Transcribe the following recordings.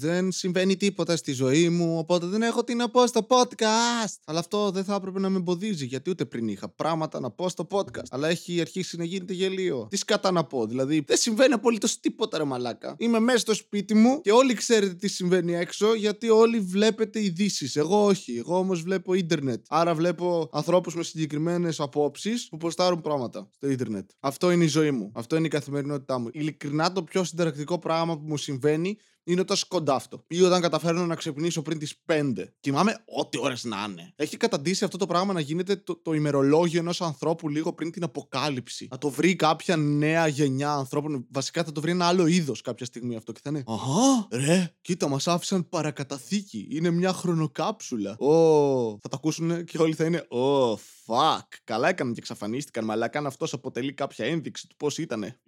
Δεν συμβαίνει τίποτα στη ζωή μου, οπότε δεν έχω τι να πω στο podcast. Αλλά αυτό δεν θα έπρεπε να με εμποδίζει, γιατί ούτε πριν είχα πράγματα να πω στο podcast. Αλλά έχει αρχίσει να γίνεται γελίο. Τι σκατά να πω, δηλαδή δεν συμβαίνει απολύτως τίποτα, ρε μαλάκα. Είμαι μέσα στο σπίτι μου και όλοι ξέρετε τι συμβαίνει έξω, γιατί όλοι βλέπετε ειδήσεις. Εγώ όχι. Εγώ όμως βλέπω ίντερνετ. Άρα βλέπω ανθρώπους με συγκεκριμένες απόψεις που ποστάρουν πράγματα στο ίντερνετ. Αυτό είναι η ζωή μου. Αυτό είναι η καθημερινότητά μου. Ειλικρινά το πιο συνταρακτικό πράγμα που μου συμβαίνει είναι όταν σκοντάφτω. Ή όταν καταφέρνω να ξυπνήσω πριν τις 5. Κοιμάμαι ό,τι ώρες να είναι. Έχει καταντήσει αυτό το πράγμα να γίνεται το, το ημερολόγιο ενός ανθρώπου λίγο πριν την αποκάλυψη. Να το βρει κάποια νέα γενιά ανθρώπων. Βασικά θα το βρει ένα άλλο είδος κάποια στιγμή αυτό και θα είναι. Αχά, ρε, κοίτα, μας άφησαν παρακαταθήκη. Είναι μια χρονοκάψουλα. Ω, θα τα ακούσουν και όλοι θα είναι. Ω, fuck. Καλά έκαναν και εξαφανίστηκαν, αλλά αν αυτός αποτελεί κάποια ένδειξη του πώς ήτανε.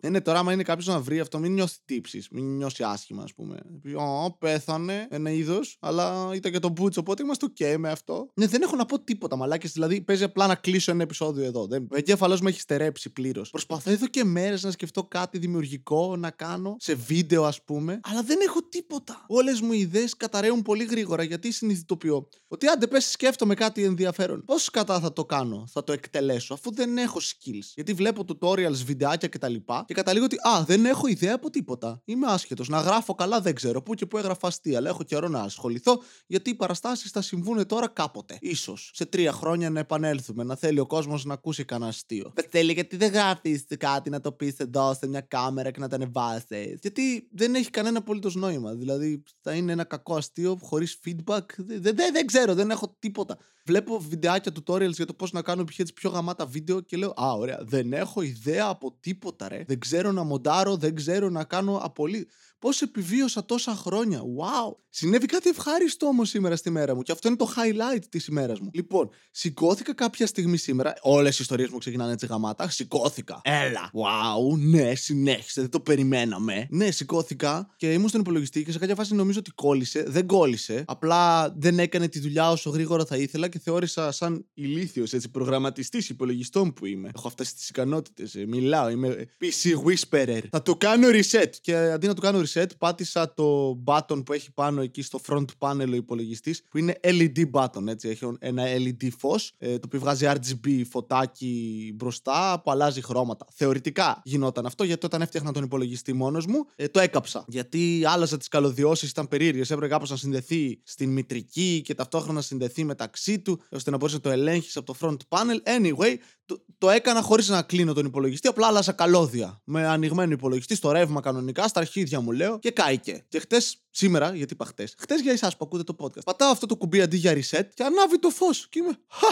Ε, ναι, τώρα, άμα είναι κάποιος να βρει αυτό, μην νιώθει τύψεις, μην νιώσει άσχημα, ας πούμε. Ω, πέθανε ένα είδος, αλλά ήταν και το μπούτσο, οπότε είμαστε OK με αυτό. Ναι, δεν έχω να πω τίποτα, μαλάκες. Δηλαδή, παίζει απλά να κλείσω ένα επεισόδιο εδώ. Δεν... Ο εγκέφαλό μου έχει στερέψει πλήρως. Προσπαθώ εδώ και μέρες να σκεφτώ κάτι δημιουργικό να κάνω σε βίντεο, ας πούμε, αλλά δεν έχω τίποτα. Όλες μου οι ιδέες καταραίουν πολύ γρήγορα γιατί συνειδητοποιώ ότι άντε πες σκέφτομαι κάτι ενδιαφέρον. Πώς κατά θα το κάνω, θα το εκτελέσω, αφού δεν έχω skills. Γιατί βλέπω tutorials, βιντεάκια κτλ. Και, και καταλήγω ότι α, δεν έχω ιδέα από τίποτα. Είμαι άσχετος. Να γράφω καλά δεν ξέρω. Πού και πού έγραφα αστεία, αλλά έχω καιρό να ασχοληθώ γιατί οι παραστάσεις θα συμβούν τώρα κάποτε. σω σε τρία χρόνια να επανέλθουμε, να θέλει ο κόσμος να ακούσει κανένα αστείο. θέλει γιατί δεν γράφεις κάτι να το πεις εδώ σε μια κάμερα και να τα ανεβάσεις. Γιατί δεν έχει κανένα απολύτως νόημα. Δηλαδή θα είναι ένα κακό αστείο χωρίς feedback. Δεν, δεν, δεν ξέρω, δεν έχω τίποτα. Βλέπω βιντεάκια tutorials για το πώς να κάνω πιο, πιο γαμάτα βίντεο και λέω Α, ωραία, δεν έχω ιδέα από τίποτα, ρε. Δεν ξέρω να μοντάρω, δεν ξέρω να κάνω απολύτω πώς επιβίωσα τόσα χρόνια. Wow! Συνέβη κάτι ευχάριστο όμως σήμερα στη μέρα μου και αυτό είναι το highlight της ημέρας μου. Λοιπόν, σηκώθηκα κάποια στιγμή σήμερα. Όλες οι ιστορίες μου ξεκινάνε έτσι γαμάτα. Σηκώθηκα. Έλα. Wow, ναι, συνέχισε. Δεν το περιμέναμε. Ναι, σηκώθηκα και ήμουν στον υπολογιστή και σε κάποια φάση νομίζω ότι κόλλησε. Δεν κόλλησε. Απλά δεν έκανε τη δουλειά όσο γρήγορα θα ήθελα και θεώρησα σαν ηλίθιος έτσι προγραμματιστής υπολογιστών που είμαι. Έχω αυτές τις ικανότητες. Ε, μιλάω, είμαι PC Whisperer. Θα το κάνω reset και αντί να το κάνω reset, πάτησα το button που έχει πάνω εκεί στο front panel ο υπολογιστής, που είναι LED button. Έτσι. Έχει ένα LED φως, ε, το οποίο βγάζει RGB φωτάκι μπροστά που αλλάζει χρώματα. Θεωρητικά γινόταν αυτό, γιατί όταν έφτιαχνα τον υπολογιστή μόνος μου, ε, το έκαψα. Γιατί άλλαζα τις καλωδιώσεις, ήταν περίεργες. Έπρεπε κάπως να συνδεθεί στην μητρική και ταυτόχρονα να συνδεθεί μεταξύ του, ώστε να μπορείς να το ελέγχεις από το front panel. Anyway, το, το έκανα χωρίς να κλείνω τον υπολογιστή, απλά άλλαζα καλώδια. Με ανοιγμένο υπολογιστή, στο ρεύμα κανονικά, στα αρχίδια μου λέω και κάηκε. Και χτες, σήμερα, γιατί είπα χτες, χτες για εσάς που ακούτε το podcast, πατάω αυτό το κουμπί αντί για reset και ανάβει το φως. Και είμαι. Χα!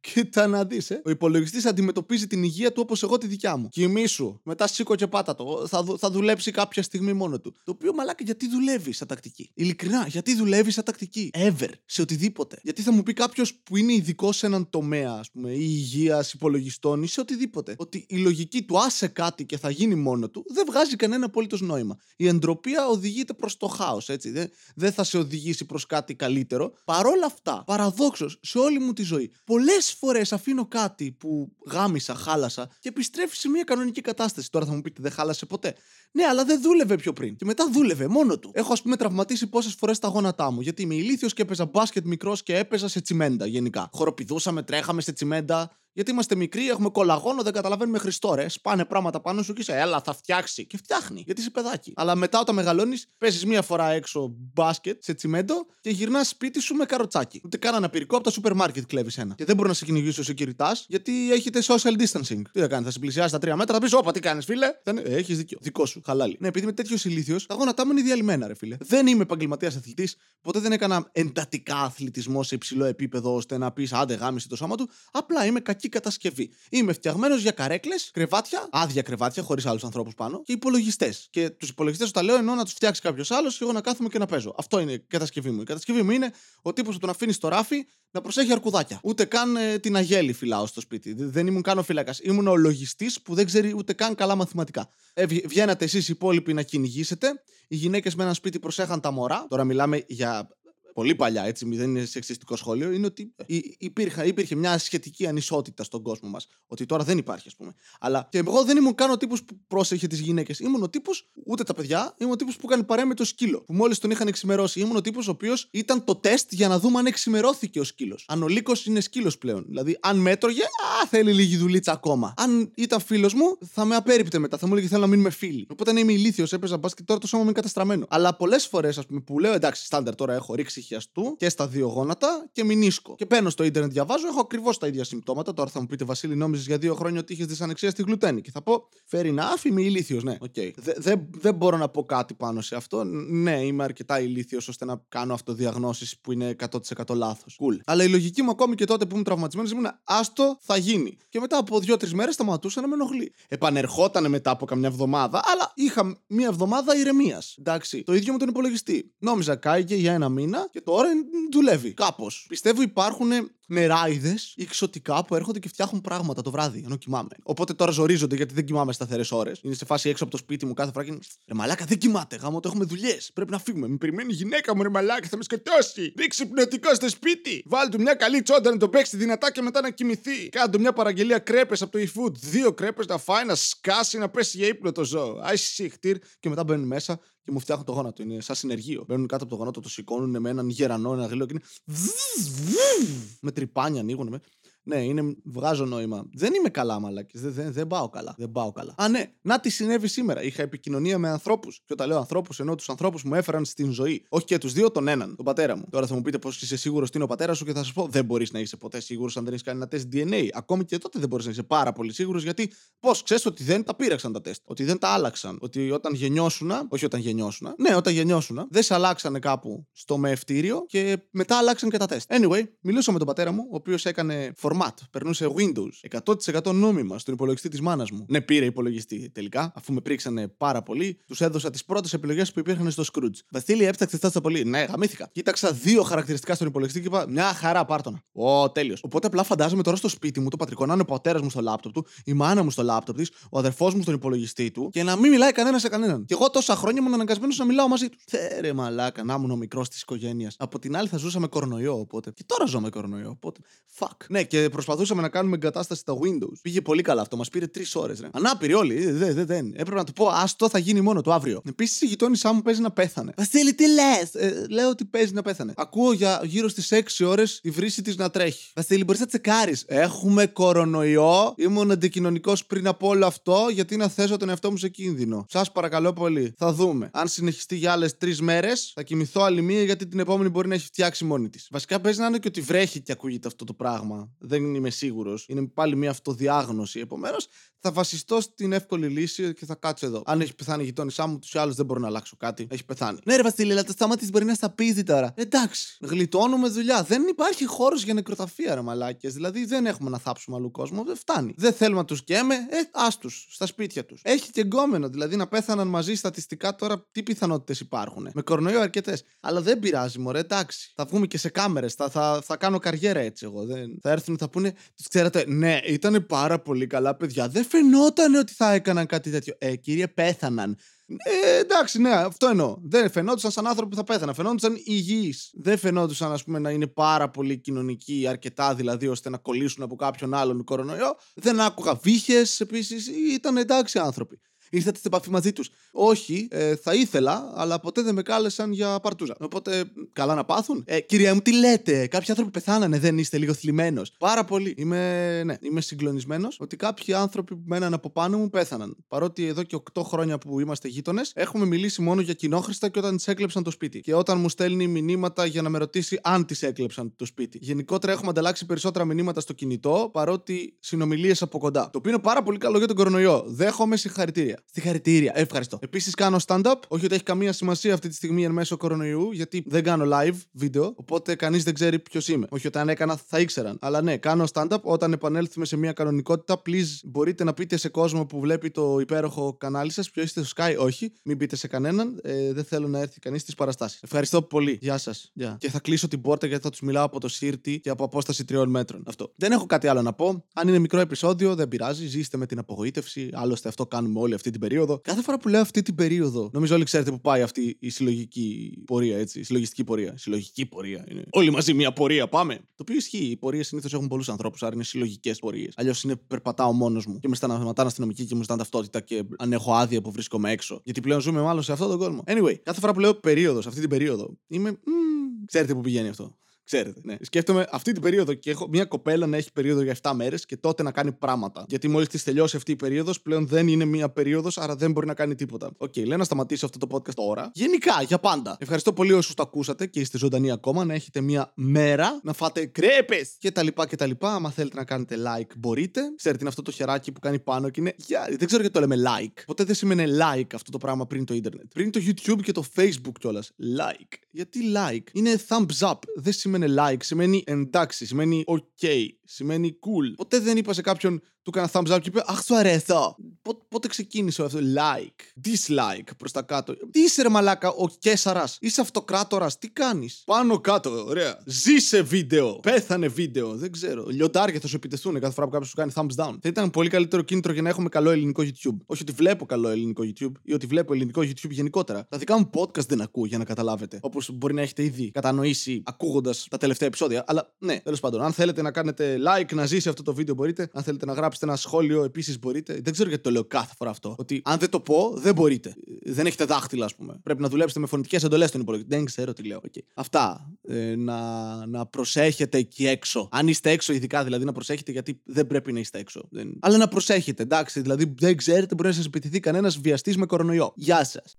Κοίτα να δεις, ε. Ο υπολογιστής αντιμετωπίζει την υγεία του όπως εγώ τη δικιά μου. Κοιμήσου. Μετά σήκω και πάτα το. Θα, θα δουλέψει κάποια στιγμή μόνο του. Το οποίο μαλάκα γιατί δουλεύει σαν τακτική; Ειλικρινά, γιατί δουλεύει σαν τακτική; Ever. Σε οτιδήποτε. Γιατί θα μου πει κάποιος που είναι ειδικό σε έναν τομέα, ας πούμε, ή υγείας, υπολογιστών ή σε οτιδήποτε. Ότι η λογική του άσε κάτι και θα γίνει μόνο του δεν βγάζει κανένα απολύτως νόημα. Η εντροπία οδηγείται προς το χάος, έτσι. Δεν, δεν θα σε οδηγήσει προς κάτι καλύτερο. Παρόλα αυτά, παραδόξως σε όλη μου τη ζωή, πολλές φορές αφήνω κάτι που γάμισα, χάλασα και επιστρέφει σε μια κανονική κατάσταση. Τώρα θα μου πείτε δεν χάλασε ποτέ; Ναι, αλλά δεν δούλευε πιο πριν. Και μετά δούλευε μόνο του. Έχω ας πούμε τραυματίσει πόσες φορές τα γόνατά μου. Γιατί είμαι ηλίθιος και έπαιζα μπάσκετ μικρός και έπαιζα σε τσιμέντα γενικά. Χοροπηδούσαμε, τρέχαμε σε τσιμέντα. Γιατί είμαστε μικροί, έχουμε κολαγόνο, δεν καταλαβαίνουμε Χριστόρε. Σπάνε πράγματα πάνω σου και είσαι, έλα, θα φτιάξει. Και φτιάχνει, γιατί είσαι παιδάκι. Αλλά μετά όταν μεγαλώνεις, παίζεις μία φορά έξω μπάσκετ σε τσιμέντο και γυρνάς σπίτι σου με καροτσάκι. Ούτε καν αναπηρικό από τα σούπερ μάρκετ κλέβεις ένα. Και δεν μπορεί να σε κυνηγήσει ο security γιατί έχετε social distancing. Τι θα κάνει, θα σε πλησιάσει τα τρία μέτρα, θα πεις, Όπα, τι κάνεις, φίλε. Έχεις δίκιο. Δικό σου, χαλάλι. Ναι, επειδή είμαι τέτοιος ηλίθιος, τα γόνατά μου είναι διαλυμένα, ρε φίλε. Δεν είμαι επαγγελματίας αθλητής, ποτέ δεν έκανα εντατικά αθλητισμό σε υψηλό επίπεδο ώστε να πεις άντε γάμισε το σώμα του. Απλά είμαι κακή κατασκευή. Είμαι φτιαγμένος για καρέκλες, κρεβάτια, άδεια κρεβάτια χωρίς άλλους ανθρώπους πάνω και υπολογιστές. Και τους υπολογιστές όταν λέω εννοώ να τους φτιάξει κάποιος άλλος και εγώ να κάθομαι και να παίζω. Αυτό είναι η κατασκευή μου. Η κατασκευή μου είναι ο τύπος που τον αφήνεις στο ράφι να προσέχει αρκουδάκια. Ούτε καν ε, την αγέλη φυλάω στο σπίτι. Δεν ήμουν καν ο φύλακας. Ήμουν ο λογιστής που δεν ξέρει ούτε καν καλά μαθηματικά. Ε, βγαίνατε εσείς οι υπόλοιποι να κυνηγήσετε. Οι γυναίκες με ένα σπίτι προσέχαν τα μωρά. Τώρα μιλάμε για πολύ παλιά, έτσι, δεν είναι σεξιστικό σχόλιο, είναι ότι υπήρχε, υπήρχε μια σχετική ανισότητα στον κόσμο μας. Ότι τώρα δεν υπάρχει, ας πούμε. Αλλά και εγώ δεν ήμουν καν ο τύπος που πρόσεχε τις γυναίκες. Ήμουν ο τύπος, ούτε τα παιδιά, ήμουν ο τύπος που έκανε παρέα με το σκύλο. Που μόλις τον είχαν εξημερώσει. Ήμουν ο τύπος ο οποίος ήταν το τεστ για να δούμε αν εξημερώθηκε ο σκύλος. Αν ο λύκος είναι σκύλος πλέον. Δηλαδή, αν μέτρωγε, α, θέλει λίγη δουλίτσα ακόμα. Αν ήταν φίλος μου, θα με απέριπτε μετά. Θα μου έλεγε θέλω να μείνουμε φίλοι. Οπότε να είμαι ηλίθιος, έπαιζα μπάσκετ τώρα το σώμα μου είναι καταστραμμένο. Αλλά πολλές φορές, ας πούμε, που λέω εντάξει, στάνταρ τώρα έχω ρίξει χιαστού και στα δύο γόνατα και μηνίσκω. Και παίρνω στο ίντερνετ, διαβάζω, έχω ακριβώς τα ίδια συμπτώματα. Τώρα θα μου πείτε, Βασίλη, νόμιζες για δύο χρόνια ότι είχες δυσανεξία στη γλουτένη. Και θα πω, φέρει να άφη, είμαι ηλίθιος, ναι. Okay. Δεν δε μπορώ να πω κάτι πάνω σε αυτό. Ναι, είμαι αρκετά ηλίθιος ώστε να κάνω αυτοδιαγνώσεις που είναι 100% λάθος. Cool. Αλλά η λογική μου ακόμη και τότε που ήμουν τραυματισμένος ήμουν άστο θα γίνει. Και μετά από δύο-τρεις μέρες σταματούσα να με ενοχλεί. Επανερχόταν μετά από καμιά εβδομάδα, αλλά είχα μία εβδομάδα ηρεμίας. Εντάξει. Το ίδιο με τον υπολογιστή. Νόμιζα κάηκε για ένα μήνα και τώρα δουλεύει. Κάπως. Πιστεύω υπάρχουν νεράιδες ή εξωτικά που έρχονται και φτιάχνουν πράγματα το βράδυ ενώ κοιμάμαι. Οπότε τώρα ζορίζονται γιατί δεν κοιμάμαι σταθερές ώρες. Είναι σε φάση έξω από το σπίτι μου κάθε φορά και. Ρε μαλάκα δεν κοιμάται. Γάμο το έχουμε δουλειές. Πρέπει να φύγουμε. Με περιμένει η γυναίκα μου, ρε μαλάκα θα με σκοτώσει. Ρίξει πνευματικό στο σπίτι. Βάλει του μια καλή τσόντα να το παίξει δυνατά και μετά να κοιμηθεί. Κάντο μια παραγγελία κρέπες από το eFood. Δύο κρέπες να φάει, να σκάσει, να πέσει για ύπνο το ζώο. Άι συχτήρ και μετά μπαίνουν μέσα και μου φτιάχνουν το γόνατο. Είναι σαν συνεργείο. Μπαίνουν κάτω από το γόνατο, το σηκώνουν με έναν γερανό, ένα γλύο και είναι. Με τρυπάνια ανοίγουν. Με... Ναι, είναι, βγάζω νόημα. Δεν είμαι καλά, μαλάκι. Δεν, δεν, δεν πάω καλά. Δεν πάω καλά. Α, ναι, να τι συνέβη σήμερα. Είχα επικοινωνία με ανθρώπους. Και όταν λέω ανθρώπους, εννοώ τους ανθρώπους που μου έφεραν στην ζωή. Όχι και τους δύο, τον έναν, τον πατέρα μου. Τώρα θα μου πείτε πώς είσαι σίγουρος ότι είναι ο πατέρας σου και θα σα πω δεν μπορείς να είσαι ποτέ σίγουρος αν δεν έχεις κάνει ένα τεστ DNA. Ακόμη και τότε δεν μπορείς να είσαι πάρα πολύ σίγουρος γιατί πώς ξέρεις ότι δεν τα πήραξαν τα τεστ. Ότι δεν τα άλλαξαν. Ότι όταν γεννιώσουνα, όχι όταν γεννιώσουνα, ναι, όταν γεννιώσουνα, δεν σε αλλάξανε κάπου στο μεευτήριο και μετά άλλαξαν και τα τεστ. Anyway, μιλούσα με τον πατέρα μου, ο οποίος έκανε format, περνούσε Windows 100% νόμιμα στον υπολογιστή της μάνας μου. Ναι, πήρε υπολογιστή τελικά, αφού με πρίξανε πάρα πολύ. Τους έδωσα τις πρώτες επιλογές που υπήρχαν στο Scrooge. Βασίλη, έψαξε τόσο πολύ. Ναι, γαμήθηκα. Κοίταξα δύο χαρακτηριστικά στον υπολογιστή και είπα μια χαρά, πάρτονα. Ω, τέλειος. Οπότε απλά φαντάζομαι τώρα στο σπίτι μου το πατρικό να είναι ο πατέρας μου στο λάπτοπ του, η μάνα μου στο λάπτοπ της, ο αδερφός μου στον υπολογιστή του και να μην μιλάει κανένας σε κανέναν. Και εγώ τόσα χρόνια ήμουν αναγκασμένος να μιλάω μαζί τους. Θέρε μαλάκα, να ήμουν ο μικρός της οικογένειας. Από την άλλη θα ζούσα με κορονοϊό οπότε. Και τώρα ζω με κορονοϊό οπότε. Fuck. Ναι, και προσπαθούσαμε να κάνουμε εγκατάσταση στα Windows. Πήγε πολύ καλά αυτό, μας πήρε τρεις ώρες. Ανάπηροι όλοι. Δεν, δεν, δεν. Έπρεπε να του πω, άστο θα γίνει μόνο το αύριο. Επίσης η γειτόνισά μου παίζει να πέθανε. Βασίλη, τι λες! Ε, λέω ότι παίζει να πέθανε. Ακούω για γύρω στις 6 ώρες τη βρύση της να τρέχει. Βασίλη, μπορείς να τσεκάρεις. Έχουμε κορονοϊό. Ήμουν αντικοινωνικός πριν από όλο αυτό γιατί να θέσω τον εαυτό μου σε κίνδυνο. Σας παρακαλώ πολύ. Θα δούμε. Αν συνεχιστεί για άλλες τρεις μέρες, θα κοιμηθώ άλλη μία γιατί την επόμενη μπορεί να έχει φτιάξει μόνη της. Βασικά παίζει να είναι και ότι βρέχει και ακούγεται αυτό το πράγμα. Δεν είμαι σίγουρος. Είναι πάλι μια αυτοδιάγνωση. Επομένως, θα βασιστώ στην εύκολη λύση και θα κάτσω εδώ. Αν έχει πεθάνει η γειτόνισά μου, τους άλλους δεν μπορώ να αλλάξω κάτι. Έχει πεθάνει. Ναι, ρε Βασίλη, αλλά το στόμα της μπορεί να σταπίζει τώρα. Εντάξει, γλιτώνουμε δουλειά. Δεν υπάρχει χώρος για νεκροταφεία, ρε μαλάκες. Δηλαδή δεν έχουμε να θάψουμε αλλού κόσμο. Δεν φτάνει. Δεν θέλουμε να τους καίμε. Ε, άστου στα σπίτια τους. Έχει και εγκόμενο. Δηλαδή να πέθαναν μαζί στατιστικά τώρα τι πιθανότητες υπάρχουν. Με κορονοϊό αρκετές. Αλλά δεν πειράζει, μωρέ, εντάξει. Θα βγούμε και σε κάμερες. Θα, θα, θα κάνω καριέρα έτσι εγώ. Δεν... Θα έρθουν θα πούνε, τους ξέρετε, ναι, ήταν πάρα πολύ καλά παιδιά. Δεν φαινόταν ότι θα έκαναν κάτι τέτοιο. Ε, κύριε, πέθαναν. Ε, εντάξει, ναι, αυτό εννοώ. Δεν φαινόντουσαν σαν άνθρωποι που θα πέθαναν. Φαινόντουσαν υγιείς. Δεν φαινόντουσαν, ας πούμε, να είναι πάρα πολύ κοινωνικοί, αρκετά δηλαδή, ώστε να κολλήσουν από κάποιον άλλον κορονοϊό. Δεν άκουγα βύχε επίσης. Ήταν εντάξει άνθρωποι. Ήρθατε σε επαφή μαζί τους. Όχι, ε, θα ήθελα, αλλά ποτέ δεν με κάλεσαν για παρτούζα. Οπότε, καλά να πάθουν. Ε, κυρία μου, τι λέτε, Κάποιοι άνθρωποι πεθάνανε, δεν είστε λίγο θλιμμένος; Πάρα πολύ. Είμαι, ναι, είμαι συγκλονισμένος ότι κάποιοι άνθρωποι που μέναν από πάνω μου πέθαναν. Παρότι εδώ και 8 χρόνια που είμαστε γείτονες, έχουμε μιλήσει μόνο για κοινόχρηστα και όταν τις έκλεψαν το σπίτι. Και όταν μου στέλνει μηνύματα για να με ρωτήσει αν τις έκλεψαν το σπίτι. Γενικότερα έχουμε ανταλλάξει περισσότερα μηνύματα στο κινητό παρότι συνομιλίες από κοντά. Το οποίο είναι πάρα πολύ καλό για τον κορονοϊό. Δέχομαι συγχαρητήρια. Συγχαρητήρια. Ευχαριστώ. Επίσης κάνω stand-up. Όχι ότι έχει καμία σημασία αυτή τη στιγμή εν μέσω κορονοϊού, γιατί δεν κάνω live βίντεο. Οπότε κανείς δεν ξέρει ποιος είμαι. Όχι ότι αν έκανα θα ήξεραν. Αλλά ναι, κάνω stand-up. Όταν επανέλθουμε σε μια κανονικότητα, please μπορείτε να πείτε σε κόσμο που βλέπει το υπέροχο κανάλι σας ποιο είστε στο Sky. Όχι, μην πείτε σε κανέναν. Ε, δεν θέλω να έρθει κανείς στις παραστάσεις. Ευχαριστώ πολύ. Γεια σας. Yeah. Και θα κλείσω την πόρτα γιατί θα τους μιλάω από το σύρτη και από απόσταση τριών μέτρων. Αυτό. Δεν έχω κάτι άλλο να πω. Αν είναι μικρό επεισόδιο, δεν πειράζει. Ζήστε με την απογοήτευση. Άλλωστε αυτό κάνουμε όλοι αυτή αυτή την περίοδο. Κάθε φορά που λέω αυτή την περίοδο, νομίζω όλοι ξέρετε που πάει αυτή η συλλογική πορεία, έτσι. Η συλλογιστική πορεία. Συλλογική πορεία είναι. Όλοι μαζί μια πορεία, πάμε. Το οποίο ισχύει. Οι πορείες συνήθως έχουν πολλούς ανθρώπους, άρα είναι συλλογικές πορείες. Αλλιώς είναι περπατάω μόνος μου και με σταματάνε αστυνομικοί και μου ζητάνε ταυτότητα και αν έχω άδεια που βρίσκομαι έξω. Γιατί πλέον ζούμε μάλλον σε αυτόν τον κόσμο. Anyway, κάθε φορά που λέω περίοδος, αυτή την περίοδο, είμαι. Mm, ξέρετε που πηγαίνει αυτό. Ξέρετε, ναι. Σκέφτομαι αυτή την περίοδο και έχω μια κοπέλα να έχει περίοδο για 7 μέρες και τότε να κάνει πράγματα. Γιατί μόλις της τελειώσει αυτή η περίοδος, πλέον δεν είναι μια περίοδος, άρα δεν μπορεί να κάνει τίποτα. OK, okay, λέω να σταματήσω αυτό το podcast τώρα. Γενικά, για πάντα. Ευχαριστώ πολύ όσους το ακούσατε και είστε ζωντανοί ακόμα. Να έχετε μια μέρα να φάτε κρέπες και τα λοιπά και τα λοιπά. Αν θέλετε να κάνετε like, μπορείτε. Ξέρετε, είναι αυτό το χεράκι που κάνει πάνω και είναι. Yeah, δεν ξέρω γιατί το λέμε like. Ποτέ δεν σημαίνει like αυτό το πράγμα πριν το ίντερνετ. Πριν το YouTube και το Facebook κιόλας. Like. Γιατί like; Είναι thumbs up. Δεν σημαίνει like. Σημαίνει εντάξει. Σημαίνει ok. Σημαίνει cool. Ποτέ δεν είπα σε κάποιον του έκανα thumbs up και είπε Αχ, σου αρέσω. Πότε ξεκίνησε αυτό. Like. Dislike προς τα κάτω. Τι είσαι ρε μαλάκα, ο Κέσσαρα. Είσαι αυτοκράτορας. Τι κάνεις; Πάνω κάτω. Ωραία. Ζήσε βίντεο. Πέθανε βίντεο. Δεν ξέρω. Λιοντάρια θα σου επιτεθούν κάθε φορά που κάποιος σου κάνει thumbs down. Θα ήταν πολύ καλύτερο κίνητρο για να έχουμε καλό ελληνικό YouTube. Όχι ότι βλέπω καλό ελληνικό YouTube ή ότι βλέπω ελληνικό YouTube γενικότερα. Τα δικά μου podcast δεν ακούω για να καταλάβετε. Όπως μπορεί να έχετε ήδη κατανοήσει ακούγοντας τα τελευταία επεισόδια. Αλλά ναι, τέλος πάντων, αν θέλετε να κάνετε like, να ζήσει αυτό το βίντεο μπορείτε. Αν θέλετε να γράψετε γράψετε ένα σχόλιο, επίσης μπορείτε. Δεν ξέρω γιατί το λέω κάθε φορά αυτό. Ότι αν δεν το πω, δεν μπορείτε. Δεν έχετε δάχτυλα, ας πούμε. Πρέπει να δουλέψετε με φωνητικές εντολές στον υπολογιστή. Δεν ξέρω τι λέω. Okay. Αυτά. Ε, να, να προσέχετε εκεί έξω. Αν είστε έξω, ειδικά δηλαδή, να προσέχετε γιατί δεν πρέπει να είστε έξω. Δεν... Αλλά να προσέχετε, εντάξει. Δηλαδή, δεν ξέρετε, μπορεί να σας επιτεθεί κανένας βιαστής με κορονοϊό. Γεια σας.